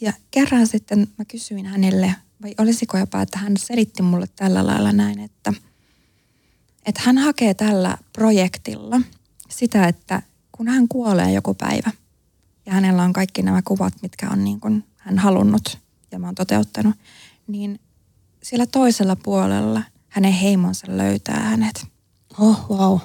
Ja kerran sitten mä kysyin hänelle, vai olisiko jopa, että hän selitti mulle tällä lailla näin, että, että hän hakee tällä projektilla sitä, että kun hän kuolee joku päivä ja hänellä on kaikki nämä kuvat, mitkä on niin kuin hän halunnut ja mä oon toteuttanut, niin siellä toisella puolella hänen heimonsa löytää hänet. Oh, wow.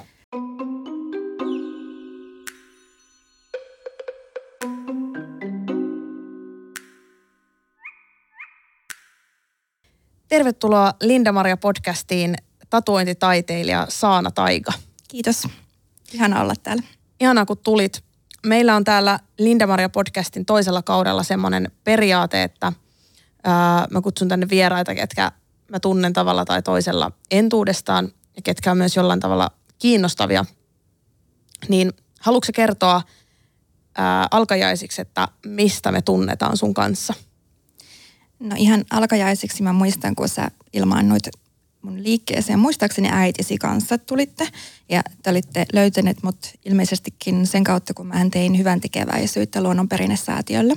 Tervetuloa Linda-Maria podcastiin tatuointitaiteilija Saana Taiga. Kiitos. Ihana olla täällä. Ihanaa kun tulit. Meillä on täällä Linda-Maria podcastin toisella kaudella semmoinen periaate, että ää, mä kutsun tänne vieraita, ketkä mä tunnen tavalla tai toisella entuudestaan ja ketkä on myös jollain tavalla kiinnostavia. Niin haluatko kertoa ää, alkajaisiksi, että mistä me tunnetaan sun kanssa – No ihan alkajaisiksi mä muistan, kun sä ilmaannuit mun liikkeeseen. Muistaakseni äitisi kanssa tulitte ja te olitte löytäneet mut ilmeisestikin sen kautta, kun mä tein hyvän tekeväisyyttä luonnonperinnesäätiölle.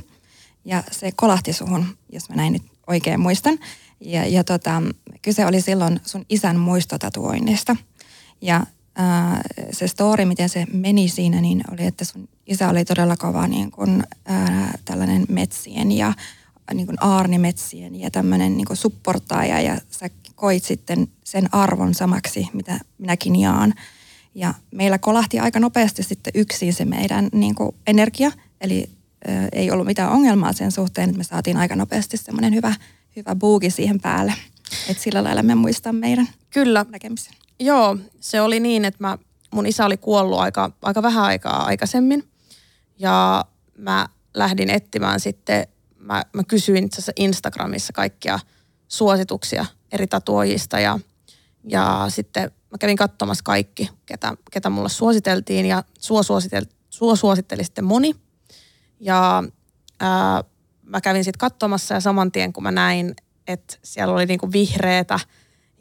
Ja se kolahti suhun, jos mä näin nyt oikein muistan. Ja, ja tota, kyse oli silloin sun isän muistotatuoinnista. Ja ää, se story, miten se meni siinä, niin oli, että sun isä oli todella kova niin kun, ää, tällainen metsien ja niin kuin aarnimetsien ja tämmöinen niin kuin supportaaja ja sä koit sitten sen arvon samaksi, mitä minäkin jaan. Ja meillä kolahti aika nopeasti sitten yksin se meidän niin kuin energia, eli ö, ei ollut mitään ongelmaa sen suhteen, että me saatiin aika nopeasti semmoinen hyvä, hyvä buuki siihen päälle. Että sillä lailla me muistaa meidän Kyllä. näkemisen. Joo, se oli niin, että mä, mun isä oli kuollut aika, aika vähän aikaa aikaisemmin. Ja mä lähdin etsimään sitten mä, mä kysyin itse Instagramissa kaikkia suosituksia eri tatuojista ja, ja sitten mä kävin katsomassa kaikki, ketä, ketä mulle suositeltiin ja sua, suositel, sua suositteli sitten moni. Ja ää, mä kävin sitten katsomassa ja saman tien kun mä näin, että siellä oli niinku vihreätä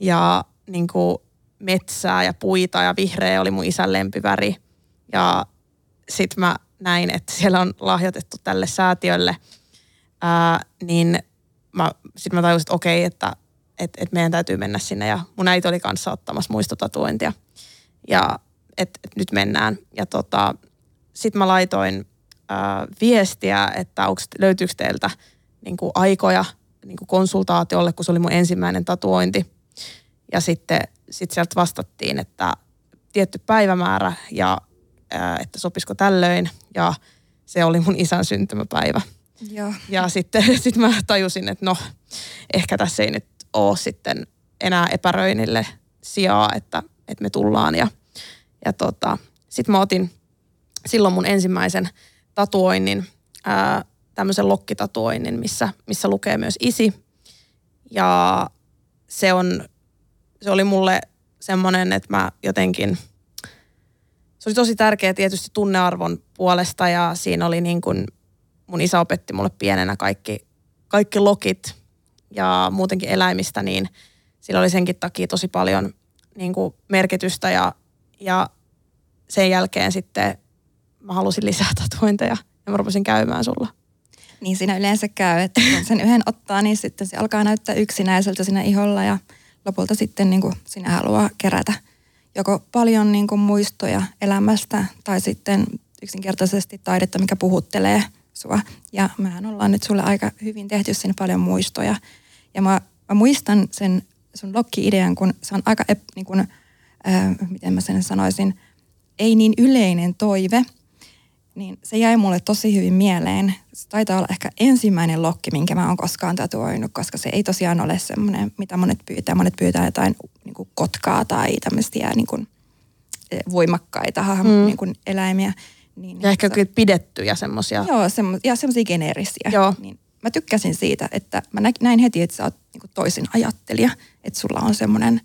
ja niinku metsää ja puita ja vihreä oli mun isän lempiväri. Ja sitten mä näin, että siellä on lahjoitettu tälle säätiölle – ää, niin mä, sitten mä tajusin, että okei, että et, et meidän täytyy mennä sinne. Ja mun äiti oli kanssa ottamassa muistotatuointia. Ja että et nyt mennään. Ja tota, sitten mä laitoin ää, viestiä, että onko, löytyykö teiltä niin kuin aikoja niin kuin konsultaatiolle, kun se oli mun ensimmäinen tatuointi. Ja sitten sit sieltä vastattiin, että tietty päivämäärä ja ää, että sopisiko tällöin. Ja se oli mun isän syntymäpäivä. Joo. Ja sitten sit mä tajusin, että no, ehkä tässä ei nyt ole sitten enää epäröinnille sijaa, että, että me tullaan. Ja, ja tota, sitten mä otin silloin mun ensimmäisen tatuoinnin, ää, tämmöisen lokkitatuoinnin, missä, missä lukee myös isi. Ja se, on, se oli mulle semmoinen, että mä jotenkin, se oli tosi tärkeä tietysti tunnearvon puolesta ja siinä oli niin kuin mun isä opetti mulle pienenä kaikki, kaikki lokit ja muutenkin eläimistä, niin sillä oli senkin takia tosi paljon niin kuin merkitystä ja, ja sen jälkeen sitten mä halusin lisää tatuointeja ja mä rupesin käymään sulla. Niin siinä yleensä käy, että kun sen yhden ottaa, niin sitten se alkaa näyttää yksinäiseltä siinä iholla ja lopulta sitten niin kuin sinä haluaa kerätä joko paljon niin kuin muistoja elämästä tai sitten yksinkertaisesti taidetta, mikä puhuttelee – sua. Ja mehän ollaan nyt sulle aika hyvin tehty sinne paljon muistoja. Ja mä, mä muistan sen sun lokki-idean, kun se on aika, niin kun, äh, miten mä sen sanoisin, ei niin yleinen toive, niin se jäi mulle tosi hyvin mieleen. Se taitaa olla ehkä ensimmäinen lokki, minkä mä oon koskaan tatuoinut, koska se ei tosiaan ole semmoinen, mitä monet pyytää. Monet pyytää jotain niin kuin kotkaa tai tämmöisiä niin kuin, eh, voimakkaita mm. niin kuin eläimiä. Niin, ja ehkä kyllä pidettyjä semmoisia. Joo, semmo, ja semmoisia geneerisiä. Joo. Niin mä tykkäsin siitä, että mä näin heti, että sä oot niin toisin ajattelija. Että sulla on semmoinen,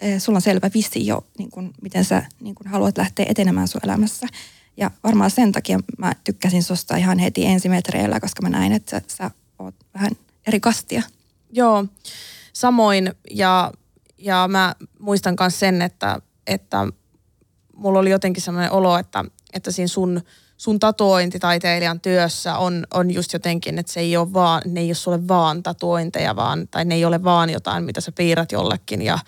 eh, sulla on selvä visio, niin kuin, miten sä niin kuin haluat lähteä etenemään sun elämässä. Ja varmaan sen takia mä tykkäsin susta ihan heti ensimetreillä, koska mä näin, että sä, sä oot vähän eri kastia. Joo, samoin ja, ja mä muistan myös sen, että, että mulla oli jotenkin sellainen olo, että että siinä sun, sun tatuointitaiteilijan työssä on, on just jotenkin, että se ei ole vaan, ne ei ole sulle vaan tatuointeja, vaan, tai ne ei ole vaan jotain, mitä sä piirrät jollekin ja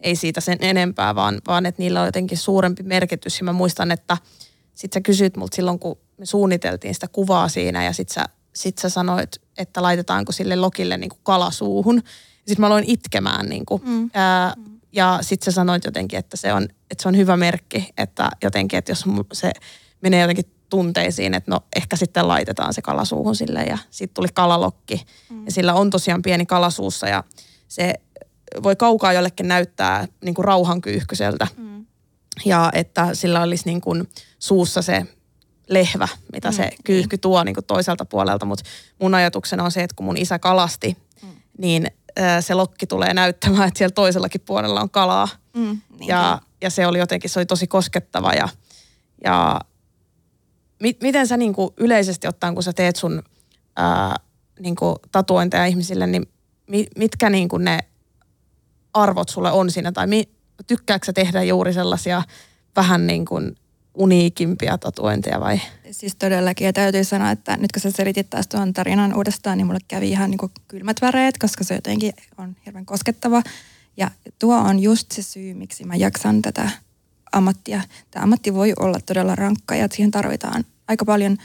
ei siitä sen enempää, vaan, vaan että niillä on jotenkin suurempi merkitys. Ja mä muistan, että sit sä kysyit multa silloin, kun me suunniteltiin sitä kuvaa siinä ja sit sä, sit sä sanoit, että laitetaanko sille lokille niin kuin kalasuuhun. Sitten mä aloin itkemään niin kuin, mm. ää, ja sitten sä sanoit jotenkin, että se, on, että se on hyvä merkki, että jotenkin, että jos se menee jotenkin tunteisiin, että no ehkä sitten laitetaan se kalasuuhun sille ja sitten tuli kalalokki. Mm. Ja sillä on tosiaan pieni kalasuussa ja se voi kaukaa jollekin näyttää niin kuin rauhankyyhkyseltä. Mm. Ja että sillä olisi niin kuin suussa se lehvä, mitä mm. se kyyhky tuo niin kuin toiselta puolelta. Mutta mun ajatuksena on se, että kun mun isä kalasti, mm. niin se lokki tulee näyttämään, että siellä toisellakin puolella on kalaa. Mm, niin ja, ja se oli jotenkin, se oli tosi koskettava ja, ja mit, miten sä niin kuin yleisesti ottaen, kun sä teet sun ää, niin kuin tatuointeja ihmisille, niin mi, mitkä niin kuin ne arvot sulle on siinä? Tai mi, tykkääkö sä tehdä juuri sellaisia vähän niin kuin uniikimpia tatuointeja vai? Siis todellakin. Ja täytyy sanoa, että nyt kun sä selitit taas tuon tarinan uudestaan, niin mulle kävi ihan niin kylmät väreet, koska se jotenkin on hirveän koskettava. Ja tuo on just se syy, miksi mä jaksan tätä ammattia. Tämä ammatti voi olla todella rankka ja siihen tarvitaan aika paljon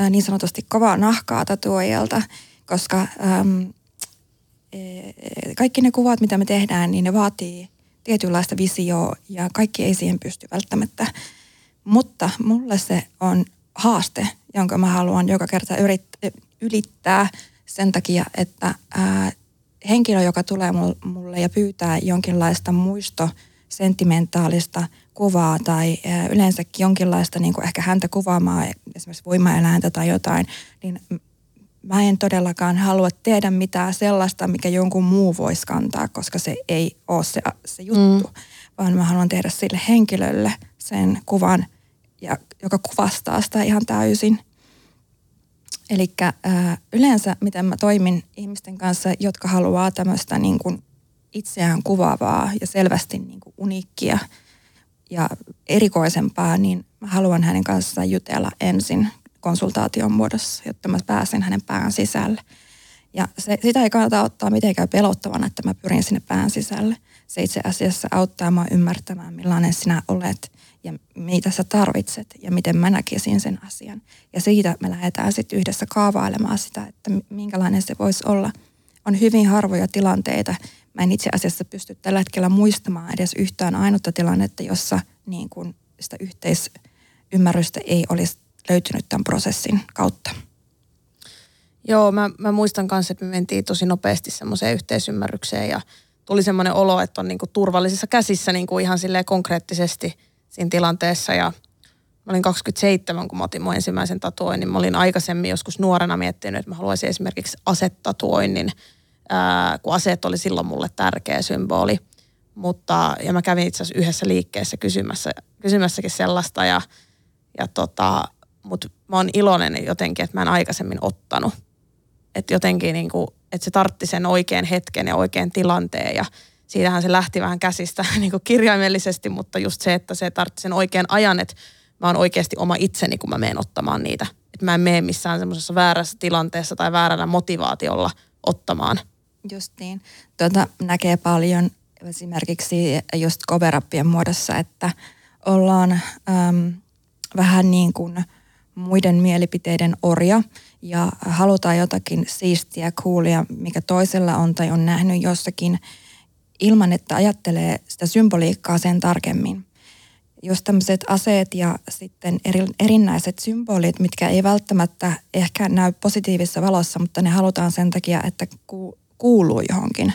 äh, niin sanotusti kovaa nahkaa tatuoijalta, koska ähm, kaikki ne kuvat, mitä me tehdään, niin ne vaatii tietynlaista visioa ja kaikki ei siihen pysty välttämättä. Mutta mulle se on haaste, jonka mä haluan joka kerta ylittää sen takia, että ää, henkilö, joka tulee mulle ja pyytää jonkinlaista muisto, sentimentaalista kuvaa tai yleensäkin jonkinlaista niin kuin ehkä häntä kuvaamaa, esimerkiksi voimaeläintä tai jotain, niin mä en todellakaan halua tehdä mitään sellaista, mikä jonkun muu voisi kantaa, koska se ei ole se, se juttu, mm. vaan mä haluan tehdä sille henkilölle sen kuvan, ja, joka kuvastaa sitä ihan täysin. Eli yleensä, miten mä toimin ihmisten kanssa, jotka haluaa tämmöistä niin kuin itseään kuvaavaa ja selvästi niin kuin uniikkia ja erikoisempaa, niin mä haluan hänen kanssaan jutella ensin konsultaation muodossa, jotta mä pääsen hänen pään sisälle. Ja se, sitä ei kannata ottaa mitenkään pelottavana, että mä pyrin sinne pään sisälle. Se itse asiassa auttaa mua ymmärtämään, millainen sinä olet ja mitä sä tarvitset ja miten mä näkisin sen asian. Ja siitä me lähdetään sitten yhdessä kaavailemaan sitä, että minkälainen se voisi olla. On hyvin harvoja tilanteita. Mä en itse asiassa pysty tällä hetkellä muistamaan edes yhtään ainutta tilannetta, jossa niin kun sitä yhteisymmärrystä ei olisi löytynyt tämän prosessin kautta. Joo, mä, mä muistan kanssa, että me mentiin tosi nopeasti semmoiseen yhteisymmärrykseen ja tuli semmoinen olo, että on niinku turvallisissa käsissä niinku ihan silleen konkreettisesti siinä tilanteessa ja mä olin 27, kun mä otin mun ensimmäisen tatuoinnin. Mä olin aikaisemmin joskus nuorena miettinyt, että mä haluaisin esimerkiksi asettatuoinnin, ää, kun aseet oli silloin mulle tärkeä symboli. Mutta, ja mä kävin itse asiassa yhdessä liikkeessä kysymässä, kysymässäkin sellaista ja, ja tota, mutta mä oon iloinen jotenkin, että mä en aikaisemmin ottanut. Että jotenkin niin kuin, että se tartti sen oikean hetken ja oikean tilanteen ja siitähän se lähti vähän käsistä niin kuin kirjaimellisesti, mutta just se, että se tartti sen oikean ajan, että mä oon oikeasti oma itseni, kun mä menen ottamaan niitä. Että mä en mene missään semmoisessa väärässä tilanteessa tai väärällä motivaatiolla ottamaan. Just niin. Tuota, näkee paljon esimerkiksi just coverappien muodossa, että ollaan äm, vähän niin kuin – muiden mielipiteiden orja ja halutaan jotakin siistiä, coolia, mikä toisella on tai on nähnyt jossakin ilman, että ajattelee sitä symboliikkaa sen tarkemmin. Just tämmöiset aseet ja sitten eri, erinäiset symbolit, mitkä ei välttämättä ehkä näy positiivisessa valossa, mutta ne halutaan sen takia, että ku, kuuluu johonkin,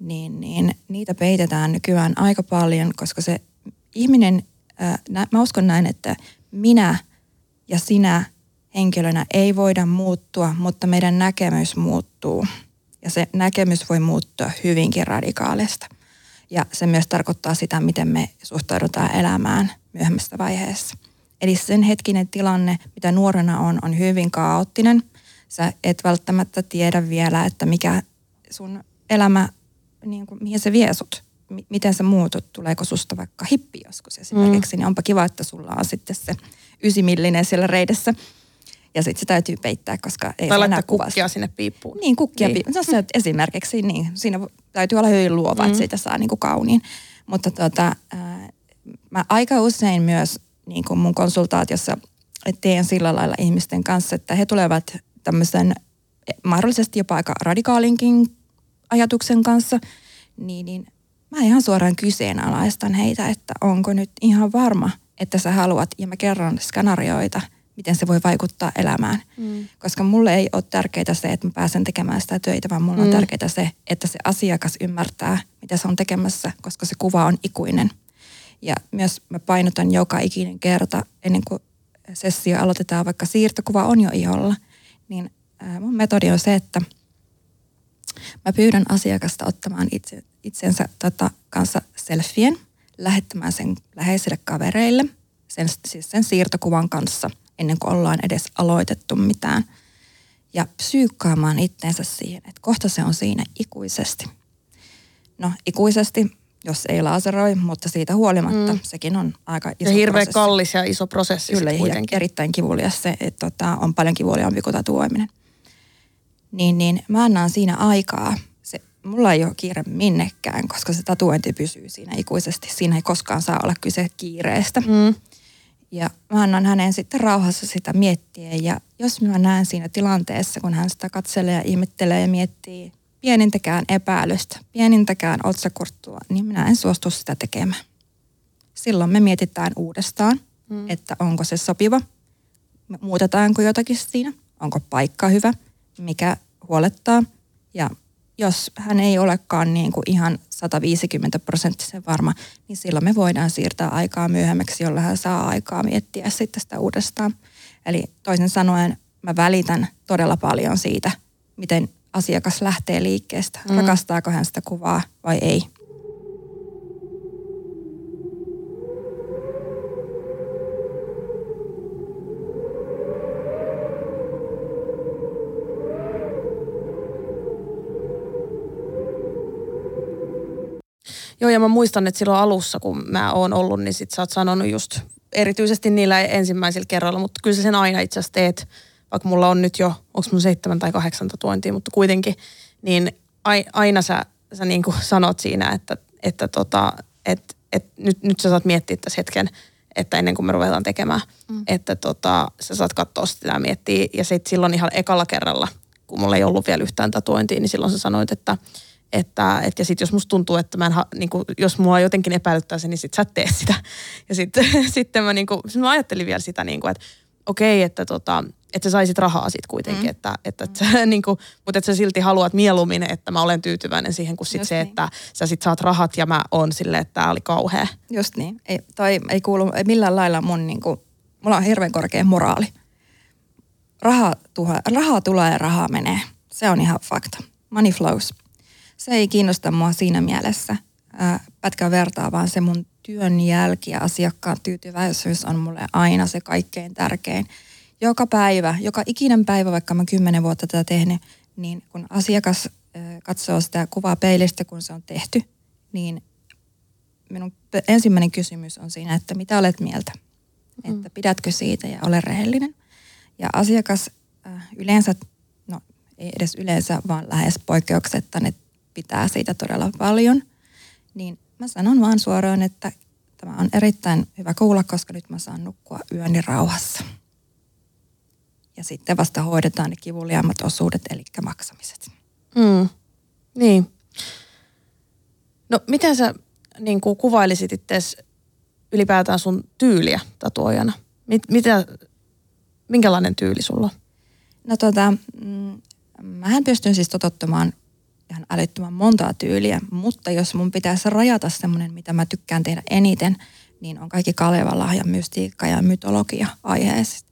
niin, niin niitä peitetään nykyään aika paljon, koska se ihminen, ää, mä uskon näin, että minä – ja sinä henkilönä ei voida muuttua, mutta meidän näkemys muuttuu. Ja se näkemys voi muuttua hyvinkin radikaalista. Ja se myös tarkoittaa sitä, miten me suhtaudutaan elämään myöhemmässä vaiheessa. Eli sen hetkinen tilanne, mitä nuorena on, on hyvin kaoottinen. Sä et välttämättä tiedä vielä, että mikä sun elämä, niin kuin, mihin se vie sut. miten sä muutut, tuleeko susta vaikka hippi joskus esimerkiksi, mm. niin onpa kiva, että sulla on sitten se ysimillinen siellä reidessä. Ja sitten se täytyy peittää, koska ei tai se enää kuvasta. kukkia sinne piippuun. Niin, kukkia niin. piippuun. No se esimerkiksi, niin. Siinä täytyy olla hyvin luova, mm. että siitä saa niin kuin kauniin. Mutta tota, ää, mä aika usein myös niin kuin mun konsultaatiossa teen sillä lailla ihmisten kanssa, että he tulevat tämmöisen mahdollisesti jopa aika radikaalinkin ajatuksen kanssa, niin, niin mä ihan suoraan kyseenalaistan heitä, että onko nyt ihan varma, että sä haluat, ja mä kerron skenaarioita, miten se voi vaikuttaa elämään. Mm. Koska mulle ei ole tärkeää se, että mä pääsen tekemään sitä töitä, vaan mulle mm. on tärkeää se, että se asiakas ymmärtää, mitä se on tekemässä, koska se kuva on ikuinen. Ja myös mä painotan joka ikinen kerta, ennen kuin sessio aloitetaan, vaikka siirtokuva on jo iholla, niin mun metodi on se, että mä pyydän asiakasta ottamaan itse, itsensä tota, kanssa selfien, lähettämään sen läheisille kavereille, sen, siis sen siirtokuvan kanssa, ennen kuin ollaan edes aloitettu mitään. Ja psyykkaamaan itteensä siihen, että kohta se on siinä ikuisesti. No ikuisesti jos ei laseroi, mutta siitä huolimatta mm. sekin on aika iso Ja hirveän prosessi. kallis ja iso prosessi Kyllä, kuitenkin. erittäin kivulias se, että tota, on paljon kivuliaampi kuin tatuoiminen. Niin, niin mä annan siinä aikaa. Se, mulla ei ole kiire minnekään, koska se tatuointi pysyy siinä ikuisesti. Siinä ei koskaan saa olla kyse kiireestä. Mm. Ja mä annan hänen sitten rauhassa sitä miettiä. Ja jos mä näen siinä tilanteessa, kun hän sitä katselee ja ihmettelee ja miettii, pienintäkään epäilystä, pienintäkään otsakurttua, niin minä en suostu sitä tekemään. Silloin me mietitään uudestaan, mm. että onko se sopiva, muutetaanko jotakin siinä, onko paikka hyvä, mikä huolettaa. Ja jos hän ei olekaan niin kuin ihan 150 prosenttisen varma, niin silloin me voidaan siirtää aikaa myöhemmäksi, jolla hän saa aikaa miettiä sitten sitä uudestaan. Eli toisin sanoen mä välitän todella paljon siitä, miten asiakas lähtee liikkeestä. Mm. Rakastaako hän sitä kuvaa vai ei. Joo, ja mä muistan, että silloin alussa, kun mä oon ollut, niin sit sä oot sanonut just erityisesti niillä ensimmäisillä kerralla, mutta kyllä sä sen aina itse asiassa teet vaikka mulla on nyt jo, onko mun seitsemän tai kahdeksan tatuointia, mutta kuitenkin, niin aina sä, sä niin kuin sanot siinä, että, että tota, et, et nyt, nyt sä saat miettiä tässä hetken, että ennen kuin me ruvetaan tekemään, mm. että tota, sä saat katsoa sitä ja miettiä. Ja sitten silloin ihan ekalla kerralla, kun mulla ei ollut vielä yhtään tatuointia, niin silloin sä sanoit, että, että, että ja sitten jos musta tuntuu, että mä en, ha, niin kuin, jos mua jotenkin epäilyttää se, niin sit sä tee sitä. Ja sitten sit mä, niin kuin, sit mä ajattelin vielä sitä, niin kuin, että okei, että tota, että sä saisit rahaa siitä kuitenkin, mm. että, että, että sä, niin kuin, mutta että sä silti haluat mieluummin, että mä olen tyytyväinen siihen, kuin sit se, niin. että sä sit saat rahat ja mä oon silleen, että tää oli kauhea. Just niin. Ei, toi ei kuulu ei millään lailla mun, niin kuin, mulla on hirveän korkea moraali. Raha, tuha, rahaa tulee ja rahaa menee. Se on ihan fakta. Money flows. Se ei kiinnosta mua siinä mielessä ää, pätkän vertaa, vaan se mun työn jälki ja asiakkaan tyytyväisyys on mulle aina se kaikkein tärkein joka päivä, joka ikinen päivä, vaikka mä kymmenen vuotta tätä tehnyt, niin kun asiakas katsoo sitä kuvaa peilistä, kun se on tehty, niin minun ensimmäinen kysymys on siinä, että mitä olet mieltä? Mm. Että pidätkö siitä ja ole rehellinen. Ja asiakas yleensä, no ei edes yleensä, vaan lähes poikkeuksetta, ne pitää siitä todella paljon. Niin mä sanon vaan suoraan, että tämä on erittäin hyvä kuulla, koska nyt mä saan nukkua yöni rauhassa ja sitten vasta hoidetaan ne kivuliaimmat osuudet, eli maksamiset. Mm. Niin. No miten sä niin kuin kuvailisit itse ylipäätään sun tyyliä tatuojana? Mit, mitä, minkälainen tyyli sulla on? No tota, mm, mähän pystyn siis totottamaan ihan älyttömän montaa tyyliä, mutta jos mun pitäisi rajata semmoinen, mitä mä tykkään tehdä eniten, niin on kaikki Kalevala ja mystiikka ja mytologia aiheesta.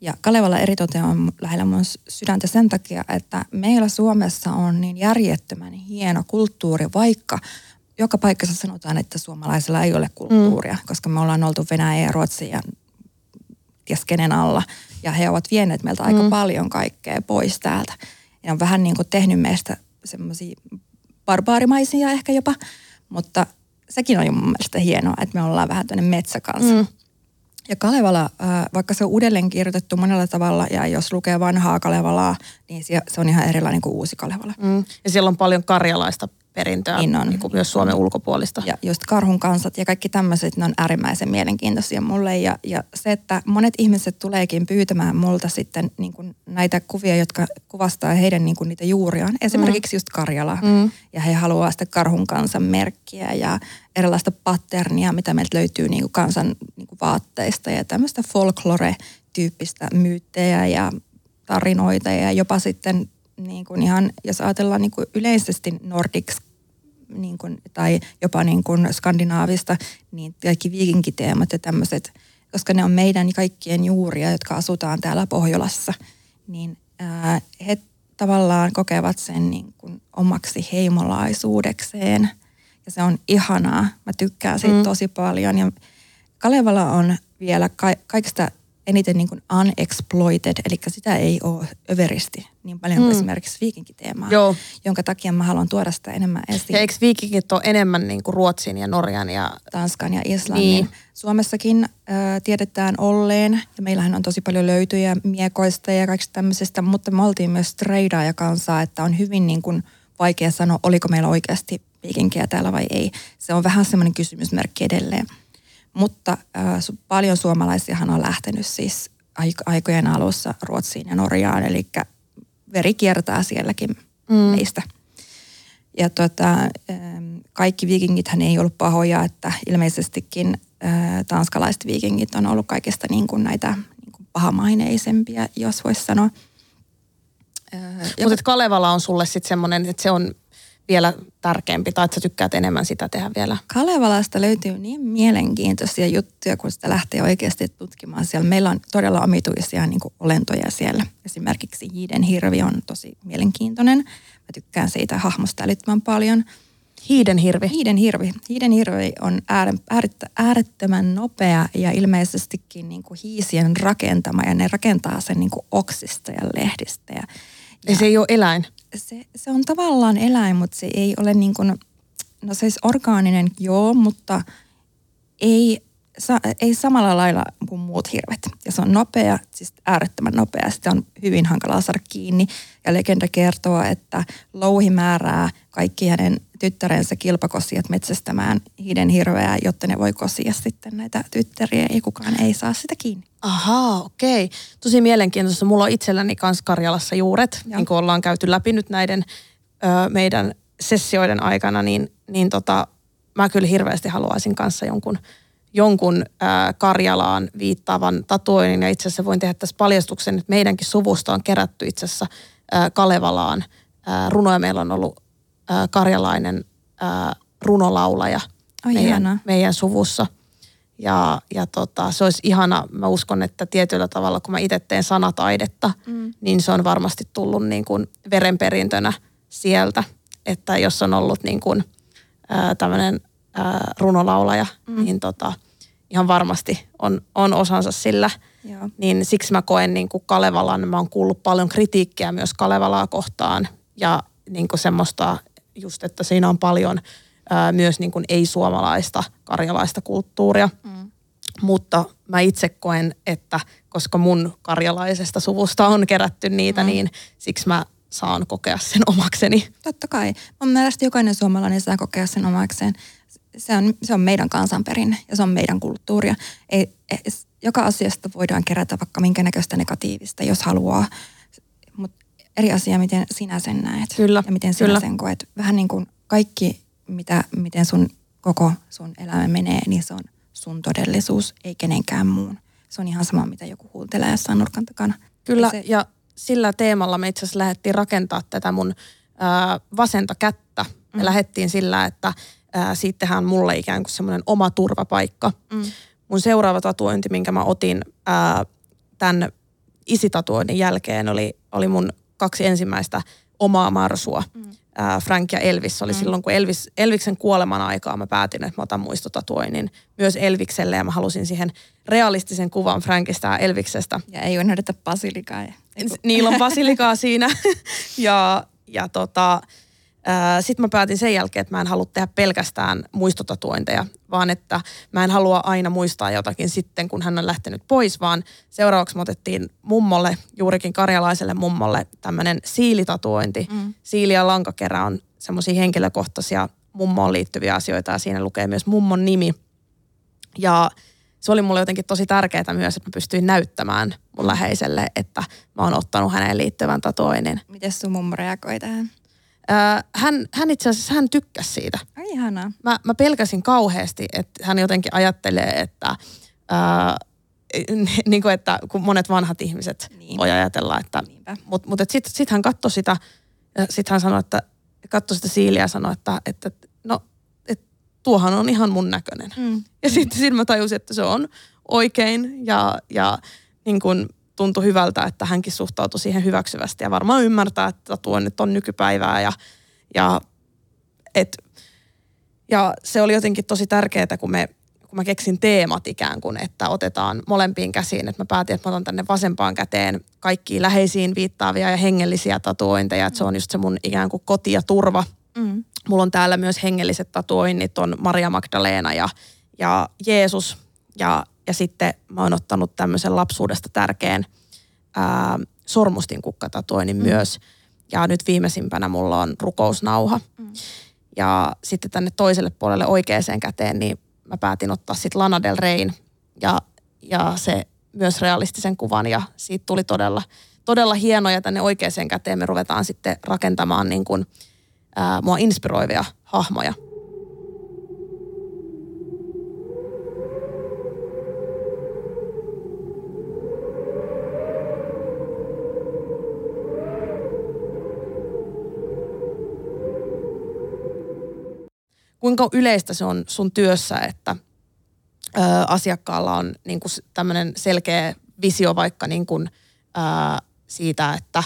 Ja Kalevala eritoten on lähellä mun sydäntä sen takia, että meillä Suomessa on niin järjettömän hieno kulttuuri, vaikka joka paikassa sanotaan, että suomalaisilla ei ole kulttuuria, mm. koska me ollaan oltu Venäjä ja Ruotsi ja keskenen alla. Ja he ovat vieneet meiltä aika mm. paljon kaikkea pois täältä. Ja on vähän niin kuin tehnyt meistä semmoisia barbaarimaisia ehkä jopa. Mutta sekin on jo mun mielestä hienoa, että me ollaan vähän tämmöinen metsäkansa. Mm. Ja Kalevala, vaikka se on uudelleen kirjoitettu monella tavalla ja jos lukee vanhaa Kalevalaa, niin se on ihan erilainen kuin uusi Kalevala. Mm. Ja siellä on paljon karjalaista perintöä, niin on. Niin kuin myös Suomen ulkopuolista. Ja just karhun kansat ja kaikki tämmöiset, ne on äärimmäisen mielenkiintoisia mulle. Ja, ja se, että monet ihmiset tuleekin pyytämään multa sitten niin kuin näitä kuvia, jotka kuvastaa heidän niin kuin niitä juuriaan. Esimerkiksi mm. just Karjala. Mm. Ja he haluaa sitä karhun kansan merkkiä ja erilaista patternia, mitä meiltä löytyy niin kuin kansan niin kuin vaatteista ja tämmöistä folklore-tyyppistä myyttejä ja tarinoita ja jopa sitten niin kuin ihan, jos ajatellaan niin kuin yleisesti Nordics niin kuin, tai jopa niin kuin skandinaavista, niin kaikki viikinkiteemat ja tämmöiset, koska ne on meidän kaikkien juuria, jotka asutaan täällä Pohjolassa, niin ää, he tavallaan kokevat sen niin kuin omaksi heimolaisuudekseen. Ja se on ihanaa. Mä tykkään siitä mm. tosi paljon. Ja Kalevala on vielä ka- kaikista eniten niin kuin unexploited, eli sitä ei ole överisti niin paljon kuin mm. esimerkiksi viikinkiteemaa, Joo. jonka takia mä haluan tuoda sitä enemmän esiin. Ja eikö viikinkit ole enemmän niin kuin Ruotsin ja Norjan ja... Tanskan ja Islannin. Niin. Suomessakin äh, tiedetään olleen, ja meillähän on tosi paljon löytyjä miekoista ja kaikista tämmöisestä, mutta me oltiin myös ja kansaa, että on hyvin niin kuin vaikea sanoa, oliko meillä oikeasti viikinkiä täällä vai ei. Se on vähän semmoinen kysymysmerkki edelleen. Mutta äh, paljon suomalaisiahan on lähtenyt siis aikojen alussa Ruotsiin ja Norjaan, eli veri kiertää sielläkin mm. meistä. Ja tota, ähm, kaikki viikingithän ei ollut pahoja, että ilmeisestikin äh, tanskalaiset viikingit on ollut kaikista niin kuin näitä niin kuin pahamaineisempia, jos voisi sanoa. Äh, Mutta Kalevala on sulle sitten semmoinen, että se on vielä tärkeämpi tai että sä tykkäät enemmän sitä tehdä vielä? Kalevalasta löytyy niin mielenkiintoisia juttuja, kun sitä lähtee oikeasti tutkimaan siellä. Meillä on todella omituisia niin kuin olentoja siellä. Esimerkiksi Hiiden hirvi on tosi mielenkiintoinen. Mä tykkään siitä hahmosta älyttömän paljon. Hiiden hirvi? Hiiden hirvi. Hiiden hirvi on äärettömän nopea ja ilmeisestikin niin kuin hiisien rakentama ja ne rakentaa sen niin kuin oksista ja lehdistä. Ja, ja se ei ole eläin? Se, se on tavallaan eläin, mutta se ei ole niin kuin, no siis orgaaninen joo, mutta ei, sa, ei samalla lailla kuin muut hirvet. Ja se on nopea, siis äärettömän nopea. Sitä on hyvin hankalaa saada kiinni. Ja legenda kertoo, että louhi määrää kaikki hänen tyttärensä kilpakosijat metsästämään hiiden hirveää, jotta ne voi kosia sitten näitä tyttäriä ja kukaan ei saa sitä kiinni. Ahaa, okei. Tosi mielenkiintoista. Mulla on itselläni kans Karjalassa juuret, ja. niin kuin ollaan käyty läpi nyt näiden ö, meidän sessioiden aikana, niin, niin tota, mä kyllä hirveästi haluaisin kanssa jonkun, jonkun ö, Karjalaan viittaavan tatuoinnin. Ja itse asiassa voin tehdä tässä paljastuksen, että meidänkin suvusta on kerätty itse asiassa ö, Kalevalaan ö, runoja. Meillä on ollut ö, karjalainen ö, runolaulaja Ai meidän, meidän suvussa – ja, ja tota, se olisi ihana, mä uskon, että tietyllä tavalla, kun mä itse teen sanataidetta, mm. niin se on varmasti tullut niin kuin verenperintönä sieltä. Että jos on ollut niin kuin, ää, tämmöinen ää, runolaulaja, mm. niin tota, ihan varmasti on, on osansa sillä. Joo. Niin siksi mä koen niin kuin Kalevalan, mä oon kuullut paljon kritiikkiä myös Kalevalaa kohtaan. Ja niin kuin semmoista just, että siinä on paljon – ää, myös niin kuin ei-suomalaista karjalaista kulttuuria. Mm. Mutta mä itse koen, että koska mun karjalaisesta suvusta on kerätty niitä, mm. niin siksi mä saan kokea sen omakseni. Totta kai. Mun mielestä jokainen suomalainen saa kokea sen omakseen. Se on, se on meidän kansanperinne ja se on meidän kulttuuria. Ei, joka asiasta voidaan kerätä vaikka minkä näköistä negatiivista, jos haluaa. Mutta eri asia, miten sinä sen näet. Kyllä. Ja miten sinä Kyllä. sen koet. Vähän niin kuin kaikki mitä, miten sun koko sun elämä menee, niin se on sun todellisuus, ei kenenkään muun. Se on ihan sama, mitä joku huutelee jossain nurkan takana. Kyllä, se... ja sillä teemalla me itse asiassa lähdettiin rakentaa tätä mun ää, vasenta kättä. Me mm. lähdettiin sillä, että ää, siitä tehdään mulle ikään kuin semmoinen oma turvapaikka. Mm. Mun seuraava tatuointi, minkä mä otin ää, tämän isitatuoinnin jälkeen, oli, oli mun kaksi ensimmäistä omaa marsua. Mm ää, Frank ja Elvis oli mm. silloin, kun Elvis, Elviksen kuoleman aikaa mä päätin, että mä otan muistotatuoinnin myös Elvikselle ja mä halusin siihen realistisen kuvan Frankista ja Elviksestä. Ja ei unohdeta basilikaa. Niillä on basilikaa siinä ja, ja tota, Sitten mä päätin sen jälkeen, että mä en halua tehdä pelkästään muistotatuointeja, vaan että mä en halua aina muistaa jotakin sitten, kun hän on lähtenyt pois, vaan seuraavaksi me otettiin mummolle, juurikin karjalaiselle mummolle, tämmöinen siilitatuointi. Mm. Siili ja lankakerä on semmoisia henkilökohtaisia mummoon liittyviä asioita ja siinä lukee myös mummon nimi. Ja se oli mulle jotenkin tosi tärkeää myös, että mä pystyin näyttämään mun läheiselle, että mä oon ottanut häneen liittyvän tatuoinnin. Miten sun mummo reagoi tähän? Hän, hän itse asiassa, hän tykkäsi siitä. Ai ihanaa. Mä, mä pelkäsin kauheasti, että hän jotenkin ajattelee, että ää, niin kuin että kun monet vanhat ihmiset niin. voi ajatella, että, mutta mut, sitten sit hän katsoi sitä, sitten hän sanoi, että katsoi sitä siiliä ja sanoi, että, että no, et, tuohan on ihan mun näköinen. Mm. Ja sitten sit mä tajusin, että se on oikein ja, ja niin kuin tuntui hyvältä, että hänkin suhtautui siihen hyväksyvästi ja varmaan ymmärtää, että tuo nyt on nykypäivää ja, ja, et, ja se oli jotenkin tosi tärkeää, kun me kun mä keksin teemat ikään kuin, että otetaan molempiin käsiin, että mä päätin, että mä otan tänne vasempaan käteen kaikkiin läheisiin viittaavia ja hengellisiä tatuointeja, että se on just se mun ikään kuin koti ja turva. Mm. Mulla on täällä myös hengelliset tatuoinnit, on Maria Magdalena ja, ja Jeesus ja ja sitten mä oon ottanut tämmöisen lapsuudesta tärkeän ää, sormustin kukkatatuoinnin mm. myös. Ja nyt viimeisimpänä mulla on rukousnauha. Mm. Ja sitten tänne toiselle puolelle oikeaan käteen, niin mä päätin ottaa sitten Lana Del Reyn ja, ja se myös realistisen kuvan ja siitä tuli todella, todella hieno ja tänne oikeaan käteen me ruvetaan sitten rakentamaan niin kuin, ää, mua inspiroivia hahmoja. Kuinka yleistä se on sun työssä, että ö, asiakkaalla on niin kuin tämmöinen selkeä visio vaikka niin kuin, ö, siitä, että,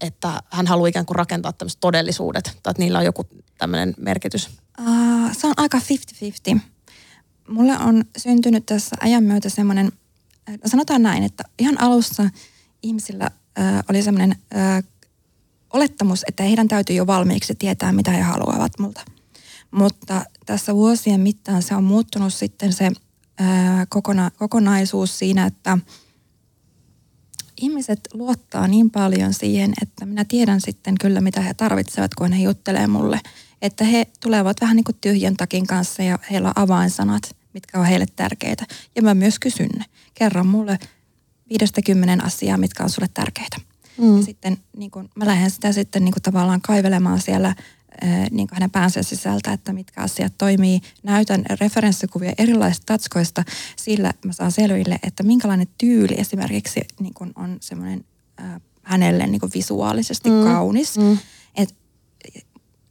että hän haluaa ikään kuin rakentaa tämmöiset todellisuudet, tai että niillä on joku tämmöinen merkitys? Uh, se on aika 50-50. Mulle on syntynyt tässä ajan myötä semmoinen, sanotaan näin, että ihan alussa ihmisillä äh, oli semmoinen äh, olettamus, että heidän täytyy jo valmiiksi tietää, mitä he haluavat multa – mutta tässä vuosien mittaan se on muuttunut sitten se ää, kokona, kokonaisuus siinä, että ihmiset luottaa niin paljon siihen, että minä tiedän sitten kyllä, mitä he tarvitsevat, kun he juttelee mulle. Että he tulevat vähän niin kuin tyhjän takin kanssa ja heillä on avainsanat, mitkä on heille tärkeitä. Ja mä myös kysyn ne. Kerran mulle viidestä kymmenen asiaa, mitkä on sulle tärkeitä. Mm. Ja sitten niin kun, mä lähden sitä sitten niin kun tavallaan kaivelemaan siellä niin hänen päänsä sisältä, että mitkä asiat toimii. Näytän referenssikuvia erilaisista tatskoista, sillä mä saan selville, että minkälainen tyyli esimerkiksi niin kuin on semmoinen äh, hänelle niin kuin visuaalisesti mm. kaunis. Mm. Et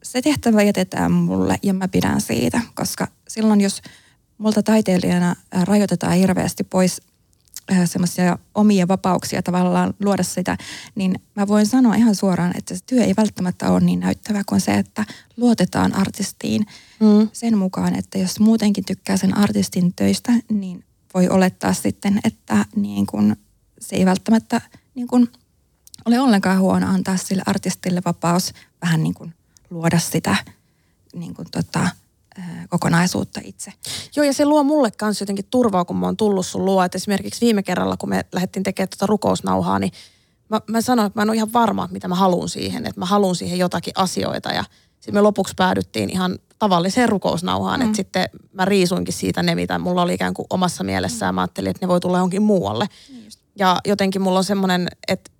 se tehtävä jätetään mulle ja mä pidän siitä, koska silloin jos multa taiteilijana rajoitetaan hirveästi pois semmoisia omia vapauksia tavallaan luoda sitä, niin mä voin sanoa ihan suoraan, että se työ ei välttämättä ole niin näyttävä kuin se, että luotetaan artistiin mm. sen mukaan, että jos muutenkin tykkää sen artistin töistä, niin voi olettaa sitten, että niin kun se ei välttämättä niin kun ole ollenkaan huono antaa sille artistille vapaus vähän niin kuin luoda sitä niin kuin tota, kokonaisuutta itse. Joo, ja se luo mulle kanssa jotenkin turvaa, kun mä oon tullut sun luo. Et esimerkiksi viime kerralla, kun me lähdettiin tekemään tuota rukousnauhaa, niin mä, mä sanoin, että mä en ole ihan varma, mitä mä haluan siihen. Että mä haluan siihen jotakin asioita. Ja sitten me lopuksi päädyttiin ihan tavalliseen rukousnauhaan. Mm. Että sitten mä riisuinkin siitä ne, mitä mulla oli ikään kuin omassa mielessään. Mä ajattelin, että ne voi tulla johonkin muualle. Niin just. Ja jotenkin mulla on semmoinen, että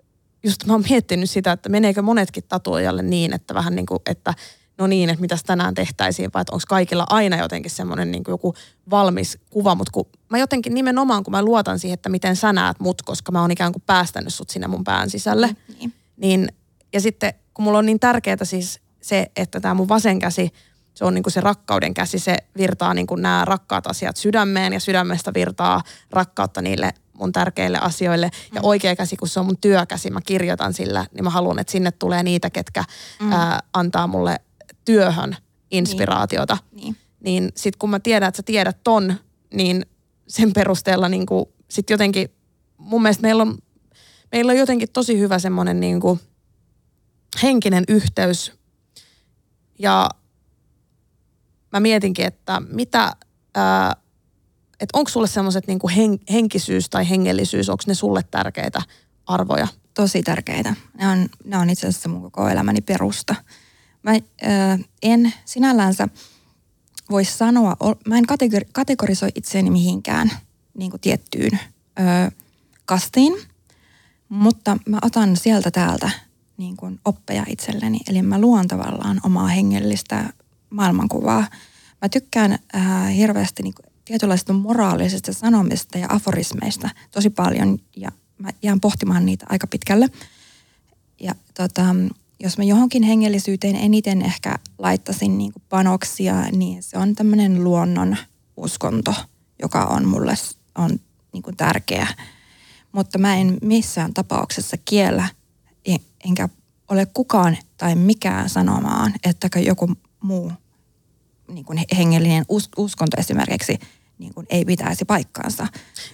just mä oon miettinyt sitä, että meneekö monetkin tatuojalle niin, että vähän niin kuin, että – no niin, että mitäs tänään tehtäisiin, vai onko kaikilla aina jotenkin semmoinen niin joku valmis kuva, mutta kun mä jotenkin nimenomaan, kun mä luotan siihen, että miten sä näet mut, koska mä oon ikään kuin päästänyt sut sinne mun pään sisälle, mm, niin. niin ja sitten kun mulla on niin tärkeää siis se, että tämä mun vasen käsi, se on niin kuin se rakkauden käsi, se virtaa niin kuin nämä rakkaat asiat sydämeen ja sydämestä virtaa rakkautta niille mun tärkeille asioille. Ja mm. oikea käsi, kun se on mun työkäsi, mä kirjoitan sillä, niin mä haluan, että sinne tulee niitä, ketkä mm. ää, antaa mulle työhön inspiraatiota. Niin, niin. niin sitten kun mä tiedän, että sä tiedät ton, niin sen perusteella niin kuin sit jotenkin mun mielestä meillä on, meillä on jotenkin tosi hyvä semmoinen niin kuin henkinen yhteys. Ja mä mietinkin, että mitä, ää, että onko sulle semmoiset niinku hen, henkisyys tai hengellisyys, onko ne sulle tärkeitä arvoja? Tosi tärkeitä. Ne on, ne on itse asiassa mun koko elämäni perusta. Mä ää, en sinällänsä voisi sanoa, mä en kategori, kategorisoi itseäni mihinkään niin kuin tiettyyn ö, kastiin, mutta mä otan sieltä täältä niin kuin oppeja itselleni. Eli mä luon tavallaan omaa hengellistä maailmankuvaa. Mä tykkään ää, hirveästi niin kuin tietynlaisista moraalisista sanomista ja aforismeista tosi paljon ja mä jään pohtimaan niitä aika pitkälle. Ja tota, jos mä johonkin hengellisyyteen eniten ehkä laittasin niin kuin panoksia, niin se on tämmöinen luonnon uskonto, joka on mulle on niin kuin tärkeä. Mutta mä en missään tapauksessa kiellä, enkä ole kukaan tai mikään sanomaan, että joku muu niin kuin hengellinen uskonto esimerkiksi niin kuin ei pitäisi paikkaansa.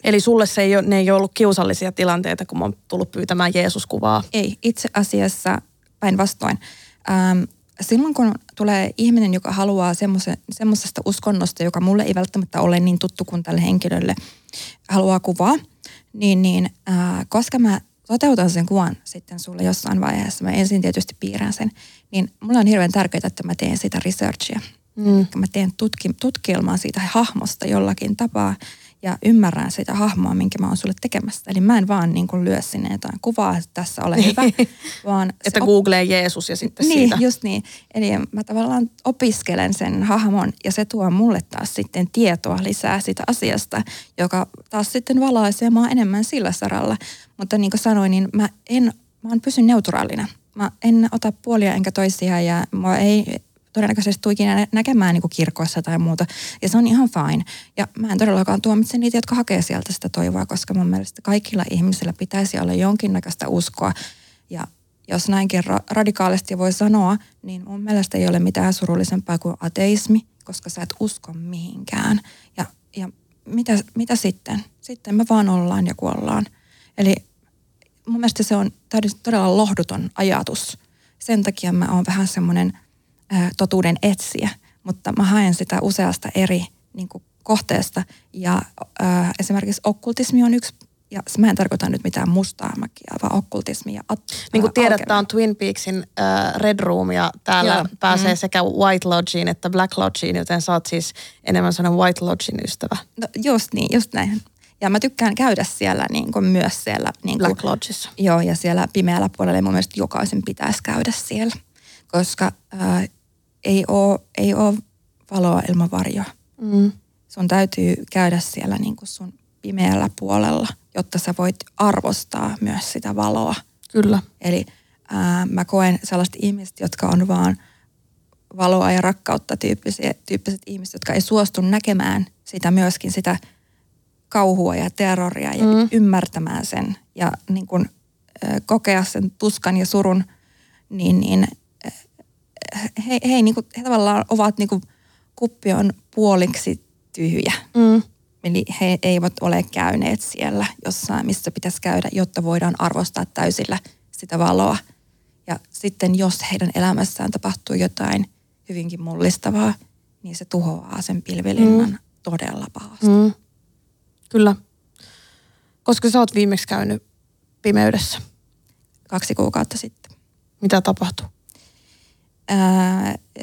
Eli sulle se ei ole, ne ei ole ollut kiusallisia tilanteita, kun mä oon tullut pyytämään Jeesus-kuvaa? Ei, itse asiassa päinvastoin. Ähm, silloin kun tulee ihminen, joka haluaa semmoisesta uskonnosta, joka mulle ei välttämättä ole niin tuttu kuin tälle henkilölle, haluaa kuvaa, niin, niin äh, koska mä toteutan sen kuvan sitten sulle jossain vaiheessa, mä ensin tietysti piirrän sen, niin mulle on hirveän tärkeää, että mä teen sitä researchia. Mm. Mä teen tutki, tutkielmaa siitä hahmosta jollakin tapaa ja ymmärrän sitä hahmoa, minkä mä oon sulle tekemässä. Eli mä en vaan niin kuin lyö sinne jotain kuvaa, että tässä ole hyvä, vaan... että op... googlee Jeesus ja sitten niin, siitä. just niin. Eli mä tavallaan opiskelen sen hahmon ja se tuo mulle taas sitten tietoa lisää siitä asiasta, joka taas sitten valaisee mua enemmän sillä saralla. Mutta niin kuin sanoin, niin mä en, mä oon pysyn neutraalina. Mä en ota puolia enkä toisia ja mua ei todennäköisesti tule ikinä näkemään niin kuin kirkoissa tai muuta. Ja se on ihan fine. Ja mä en todellakaan tuomitse niitä, jotka hakee sieltä sitä toivoa, koska mun mielestä kaikilla ihmisillä pitäisi olla jonkinnäköistä uskoa. Ja jos näinkin ra- radikaalisti voi sanoa, niin mun mielestä ei ole mitään surullisempaa kuin ateismi, koska sä et usko mihinkään. Ja, ja mitä, mitä sitten? Sitten me vaan ollaan ja kuollaan. Eli mun mielestä se on todella lohduton ajatus. Sen takia mä oon vähän semmoinen – totuuden etsiä, mutta mä haen sitä useasta eri niin kuin, kohteesta. Ja ää, esimerkiksi okkultismi on yksi, ja mä en tarkoita nyt mitään mustaa makia, vaan okkultismi ja at, Niin kuin tiedät, tämä on Twin Peaksin äh, Red Room ja täällä Joo. pääsee mm. sekä White Lodgeen että Black Lodgeen, joten sä oot siis enemmän sellainen White Lodgein ystävä. No just niin, just näin. Ja mä tykkään käydä siellä niin kuin myös siellä. Niin kuin, Black Lodgeissa. Joo, ja siellä pimeällä puolella mun mielestä jokaisen pitäisi käydä siellä. Koska äh, ei ole, ei ole valoa ilman varjoa. Mm. Sun täytyy käydä siellä niin kuin sun pimeällä puolella, jotta sä voit arvostaa myös sitä valoa. Kyllä. Eli ää, mä koen sellaiset ihmiset, jotka on vaan valoa ja rakkautta tyyppisiä, tyyppiset ihmiset, jotka ei suostu näkemään sitä myöskin sitä kauhua ja terroria ja mm. ymmärtämään sen ja niin kun, ä, kokea sen tuskan ja surun, niin, niin he, he, niin kuin, he tavallaan ovat niin kuin, kuppi on puoliksi tyhjä. Mm. Eli he eivät ole käyneet siellä jossain, missä pitäisi käydä, jotta voidaan arvostaa täysillä sitä valoa. Ja sitten jos heidän elämässään tapahtuu jotain hyvinkin mullistavaa, niin se tuhoaa sen pilvilinnan mm. todella pahasti. Mm. Kyllä. Koska sä oot viimeksi käynyt pimeydessä? Kaksi kuukautta sitten. Mitä tapahtui?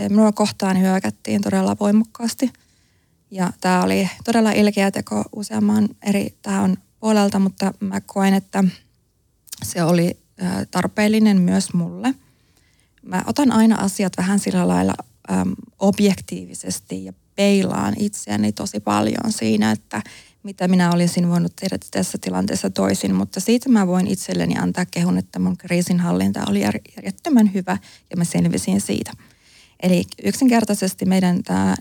Minua kohtaan hyökättiin todella voimakkaasti. Ja tämä oli todella ilkeä teko useamman eri tahon puolelta, mutta mä koen, että se oli tarpeellinen myös mulle. Mä otan aina asiat vähän sillä lailla äm, objektiivisesti ja peilaan itseäni tosi paljon siinä, että mitä minä olisin voinut tehdä tässä tilanteessa toisin, mutta siitä mä voin itselleni antaa kehun, että mun kriisinhallinta oli järjettömän hyvä ja mä selvisin siitä. Eli yksinkertaisesti meidän tämä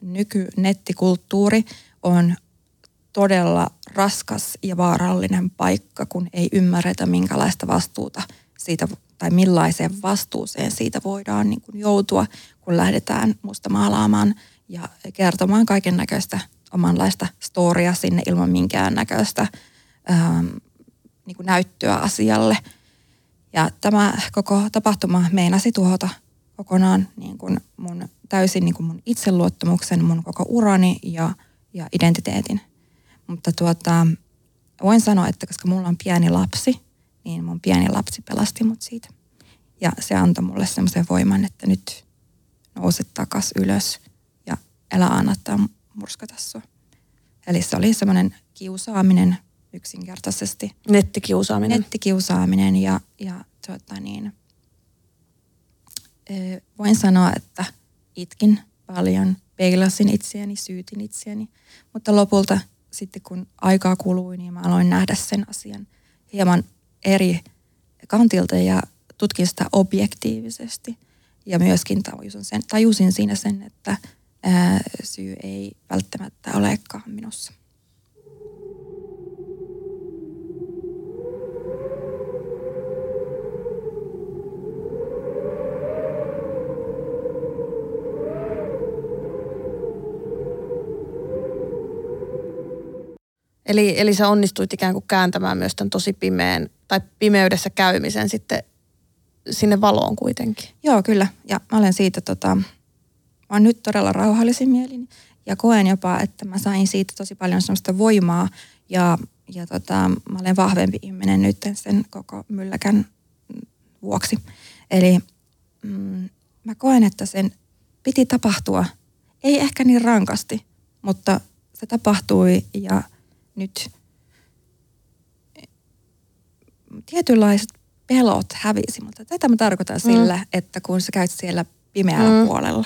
nykynettikulttuuri on todella raskas ja vaarallinen paikka, kun ei ymmärretä minkälaista vastuuta siitä tai millaiseen vastuuseen siitä voidaan niin kuin joutua, kun lähdetään musta maalaamaan ja kertomaan kaiken näköistä omanlaista storia sinne ilman minkään näköistä ähm, niin näyttöä asialle. Ja tämä koko tapahtuma meinasi tuhota kokonaan niin kuin mun, täysin niin kuin mun itseluottamuksen, mun koko urani ja, ja identiteetin. Mutta tuota, voin sanoa, että koska mulla on pieni lapsi, niin mun pieni lapsi pelasti mut siitä. Ja se antoi mulle semmoisen voiman, että nyt nouse takas ylös ja älä annattaa murskata sua. Eli se oli semmoinen kiusaaminen yksinkertaisesti. Nettikiusaaminen. Nettikiusaaminen ja, ja tuota niin, voin sanoa, että itkin paljon, peilasin itseäni, syytin itseäni, mutta lopulta sitten kun aikaa kului, niin mä aloin nähdä sen asian hieman eri kantilta ja tutkin sitä objektiivisesti. Ja myöskin tajusin, sen, tajusin siinä sen, että ää, syy ei välttämättä olekaan minussa. Eli, eli sä onnistuit ikään kuin kääntämään myös tämän tosi pimeän tai pimeydessä käymisen sitten sinne valoon kuitenkin. Joo, kyllä. Ja mä olen siitä, tota, mä oon nyt todella rauhallisin mielin ja koen jopa, että mä sain siitä tosi paljon semmoista voimaa ja, ja tota, mä olen vahvempi ihminen nyt sen koko mylläkän vuoksi. Eli mm, mä koen, että sen piti tapahtua, ei ehkä niin rankasti, mutta se tapahtui ja – nyt tietynlaiset pelot hävisi, mutta tätä mä tarkoitan mm. sillä, että kun sä käyt siellä pimeällä mm. puolella,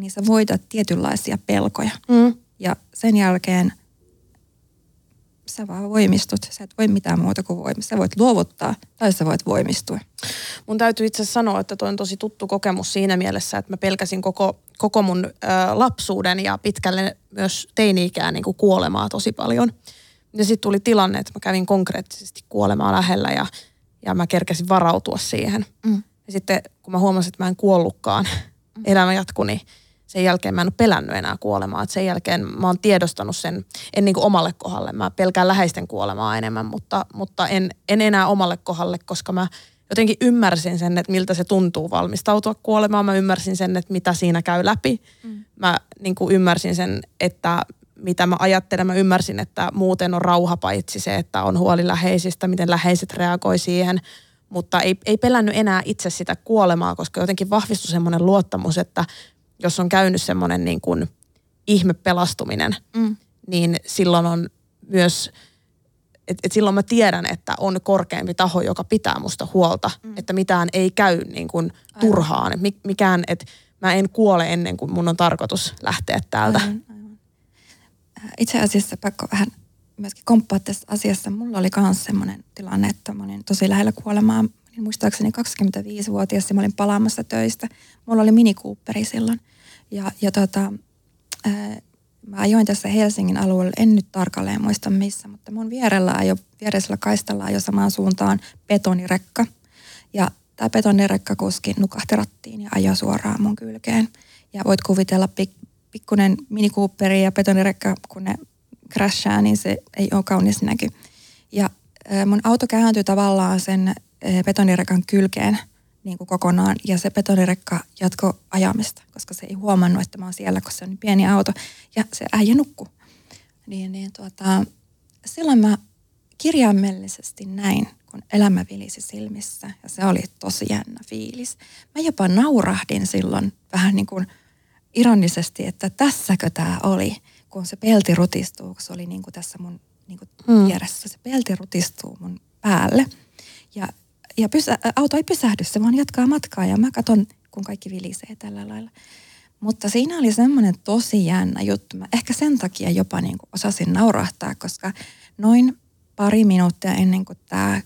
niin sä voitat tietynlaisia pelkoja. Mm. Ja sen jälkeen sä vaan voimistut. Sä et voi mitään muuta kuin voimistua. Sä voit luovuttaa tai sä voit voimistua. Mun täytyy itse sanoa, että toi on tosi tuttu kokemus siinä mielessä, että mä pelkäsin koko, koko mun ö, lapsuuden ja pitkälle myös teini-ikään niin kuolemaa tosi paljon. Ja sitten tuli tilanne, että mä kävin konkreettisesti kuolemaa lähellä ja, ja mä kerkesin varautua siihen. Mm. Ja sitten kun mä huomasin, että mä en kuollutkaan, mm. elämä jatkui, niin sen jälkeen mä en ole pelännyt enää kuolemaa. Et sen jälkeen mä oon tiedostanut sen, en niin kuin omalle kohdalle. Mä pelkään läheisten kuolemaa enemmän, mutta, mutta en, en enää omalle kohdalle, koska mä jotenkin ymmärsin sen, että miltä se tuntuu valmistautua kuolemaan. Mä ymmärsin sen, että mitä siinä käy läpi. Mm. Mä niin kuin ymmärsin sen, että mitä mä ajattelen. Mä ymmärsin, että muuten on rauha paitsi se, että on huoli läheisistä, miten läheiset reagoi siihen. Mutta ei, ei pelännyt enää itse sitä kuolemaa, koska jotenkin vahvistui semmoinen luottamus, että jos on käynyt semmoinen niin kuin ihmepelastuminen, mm. niin silloin on myös, että et silloin mä tiedän, että on korkeampi taho, joka pitää musta huolta, mm. että mitään ei käy niin kuin turhaan. Aivan. Mikään, että mä en kuole ennen kuin mun on tarkoitus lähteä täältä. Aivan, itse asiassa pakko vähän myöskin komppaa tässä asiassa. Mulla oli myös semmoinen tilanne, että mä olin tosi lähellä kuolemaa. Muistaakseni 25-vuotias ja mä olin palaamassa töistä. Mulla oli Mini Cooperi silloin. Ja, ja tota, ää, mä ajoin tässä Helsingin alueella, en nyt tarkalleen muista missä, mutta mun vierellä ajo, viereisellä kaistalla ajo samaan suuntaan betonirekka. Ja tämä betonirekka kuski nukahti rattiin ja ajoi suoraan mun kylkeen. Ja voit kuvitella pik, pikkunen Mini Cooperi ja betonirekka, kun ne crashaa, niin se ei ole kaunis näky. Ja mun auto kääntyi tavallaan sen betonirekan kylkeen niin kuin kokonaan ja se betonirekka jatko ajamista, koska se ei huomannut, että mä oon siellä, koska se on niin pieni auto ja se äijä nukku. Niin, niin tuota, silloin mä kirjaimellisesti näin, kun elämä vilisi silmissä ja se oli tosi jännä fiilis. Mä jopa naurahdin silloin vähän niin kuin – ironisesti, että tässäkö tämä oli, kun se pelti rutistuu, kun se oli niin kuin tässä mun niin kuin mm. vieressä. Se pelti rutistuu mun päälle. Ja, ja pysä, auto ei pysähdy, se vaan jatkaa matkaa ja mä katson, kun kaikki vilisee tällä lailla. Mutta siinä oli semmoinen tosi jännä juttu. Mä ehkä sen takia jopa niin kuin osasin naurahtaa, koska noin pari minuuttia ennen kuin tämä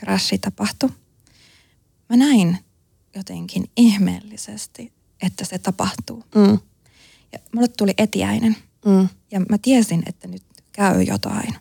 crashi tapahtui, mä näin jotenkin ihmeellisesti että se tapahtuu. Mm. Ja mulle tuli etiäinen. Mm. Ja mä tiesin, että nyt käy jotain.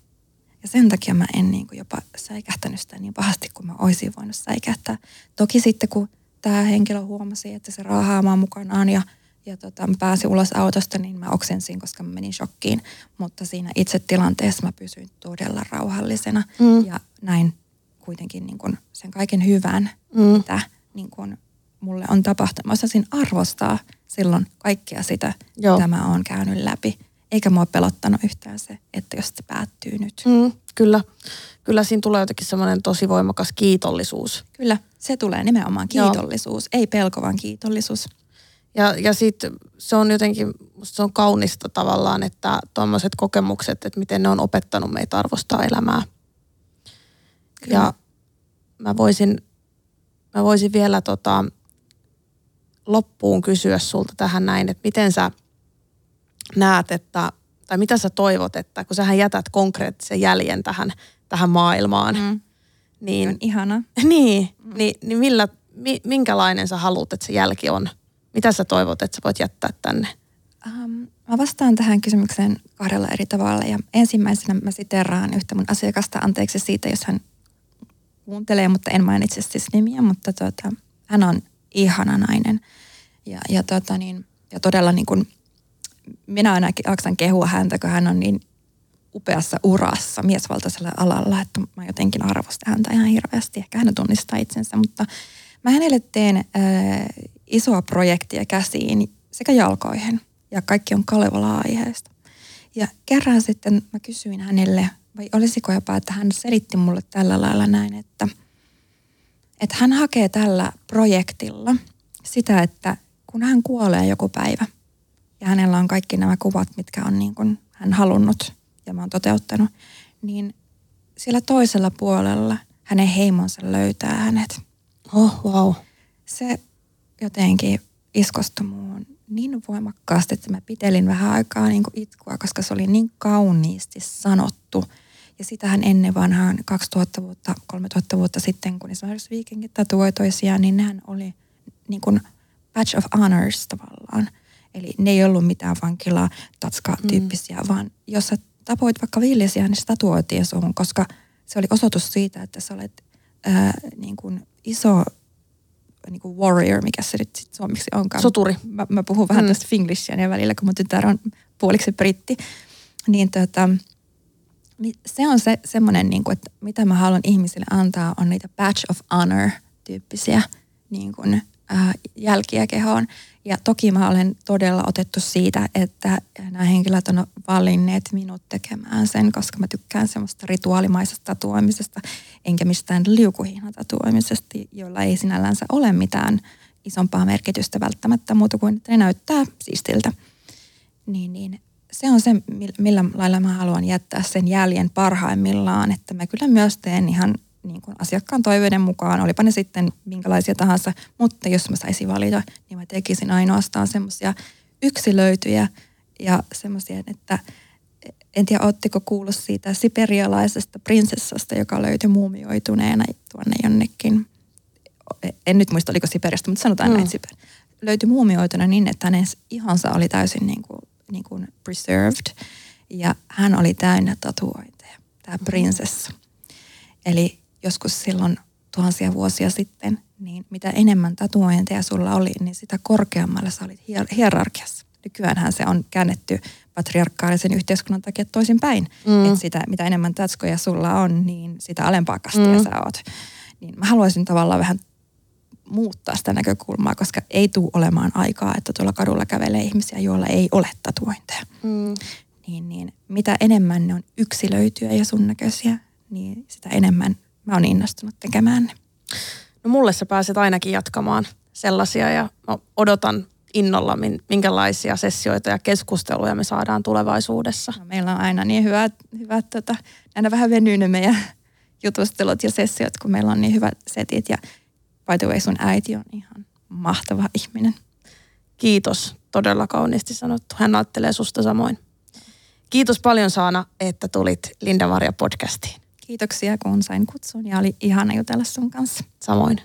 Ja sen takia mä en niin kuin jopa säikähtänyt sitä niin pahasti, kuin mä olisin voinut säikähtää. Toki sitten, kun tämä henkilö huomasi, että se raahaamaa mukanaan ja, ja tota, mä pääsin ulos autosta, niin mä oksensin, koska mä menin shokkiin. Mutta siinä itse tilanteessa mä pysyin todella rauhallisena mm. ja näin kuitenkin niin kuin sen kaiken hyvän, mm. mitä niin kuin mulle on tapahtunut. Mä osasin arvostaa silloin kaikkea sitä, Joo. mitä mä oon käynyt läpi. Eikä mua pelottanut yhtään se, että jos se päättyy nyt. Mm, kyllä. Kyllä siinä tulee jotenkin semmoinen tosi voimakas kiitollisuus. Kyllä, se tulee nimenomaan Joo. kiitollisuus. Ei pelko, vaan kiitollisuus. Ja, ja sitten se on jotenkin, se on kaunista tavallaan, että tuommoiset kokemukset, että miten ne on opettanut meitä arvostaa elämää. Kyllä. Ja mä voisin, mä voisin vielä tota, loppuun kysyä sulta tähän näin, että miten sä näet, että, tai mitä sä toivot, että kun sähän jätät konkreettisen jäljen tähän, tähän maailmaan, Mm. niin. On ihana. niin, niin, niin millä, mi, minkälainen sä haluat, että se jälki on? Mitä sä toivot, että sä voit jättää tänne? Um, mä vastaan tähän kysymykseen kahdella eri tavalla. Ja ensimmäisenä mä siteraan yhtä mun asiakasta, anteeksi siitä, jos hän kuuntelee, mutta en mainitse siis nimiä, mutta tota, hän on ihana nainen. Ja, ja, tota niin, ja todella niin kuin, minä ainakin jaksan kehua häntä, kun hän on niin upeassa urassa miesvaltaisella alalla, että mä jotenkin arvostan häntä ihan hirveästi. Ehkä hän tunnistaa itsensä, mutta mä hänelle teen äh, isoa projektia käsiin sekä jalkoihin ja kaikki on Kalevala-aiheesta. Ja kerran sitten mä kysyin hänelle, vai olisiko jopa, että hän selitti mulle tällä lailla näin, että, että hän hakee tällä projektilla sitä, että kun hän kuolee joku päivä ja hänellä on kaikki nämä kuvat, mitkä on niin kuin hän halunnut ja mä oon toteuttanut, niin siellä toisella puolella hänen heimonsa löytää hänet. Oh, wow. Se jotenkin iskostui muun niin voimakkaasti, että mä pitelin vähän aikaa niin kuin itkua, koska se oli niin kauniisti sanottu. Ja sitähän ennen vanhaan 2000 vuotta, 3000 vuotta sitten, kun esimerkiksi viikingit tatuoi toisiaan, niin nehän oli niin kuin badge of honors tavallaan. Eli ne ei ollut mitään vankilaa tatska-tyyppisiä, mm. vaan jos sä tapoit vaikka viillisiä, niin se tatuoitiin suhun, koska se oli osoitus siitä, että sä olet ää, niin kuin iso niin kuin warrior, mikä se nyt sit suomeksi onkaan. Soturi. Mä, mä puhun vähän Mm. tästä finglishia ja välillä, kun mun tytär on puoliksi britti. Niin, tota, niin se on se, semmoinen, niin kuin, että mitä mä haluan ihmisille antaa, on niitä badge of honor tyyppisiä niin kuin, ää, jälkiä kehoon. Ja toki mä olen todella otettu siitä, että nämä henkilöt on valinneet minut tekemään sen, koska mä tykkään semmoista rituaalimaisesta tatuoimisesta, enkä mistään liukuhihnatatuoimisesta, jolla ei sinällänsä ole mitään isompaa merkitystä välttämättä muuta kuin, että ne näyttää siistiltä. Niin, niin se on se, mil- millä lailla mä haluan jättää sen jäljen parhaimmillaan, että mä kyllä myös teen ihan niin kuin asiakkaan toiveiden mukaan, olipa ne sitten minkälaisia tahansa, mutta jos mä saisin valita, niin mä tekisin ainoastaan semmoisia yksilöityjä ja semmoisia, että en tiedä, ootteko kuullut siitä siperialaisesta prinsessasta, joka löytyi muumioituneena tuonne jonnekin. En nyt muista, oliko Siperiasta, mutta sanotaan Mm. mm. näin Siper. Löytyi muumioituna niin, että hänen ihonsa oli täysin niin kuin, niin kuin preserved. Ja hän oli täynnä tatuointeja, tämä prinsessa. Eli joskus silloin tuhansia vuosia sitten, niin mitä enemmän tatuointeja sulla oli, niin sitä korkeammalla sä olit hier- hierarkiassa. Nykyäänhän se on käännetty patriarkaalisen yhteiskunnan takia toisinpäin. Mm. Että sitä, mitä enemmän tatskoja sulla on, niin sitä alempaa kastia mm. sä oot. Niin mä haluaisin tavallaan vähän muuttaa sitä näkökulmaa, koska ei tule olemaan aikaa, että tuolla kadulla kävelee ihmisiä, joilla ei ole tatuointeja. Mm. Niin, niin mitä enemmän ne on yksilöityjä ja sun näköisiä, niin sitä enemmän mä oon innostunut tekemään ne. No mulle sä pääset ainakin jatkamaan sellaisia ja mä odotan innolla, min- minkälaisia sessioita ja keskusteluja me saadaan tulevaisuudessa. No, meillä on aina niin hyvät, hyvät tota, aina vähän venyy ne meidän jutustelut ja sessiot, kun meillä on niin hyvät setit. Ja by the way, sun äiti on ihan mahtava ihminen. Kiitos, todella kauniisti sanottu. Hän ajattelee susta samoin. Kiitos paljon Saana, että tulit Linda Maria podcastiin. Kiitoksia, kun sain kutsun ja oli ihana jutella sun kanssa. Samoin.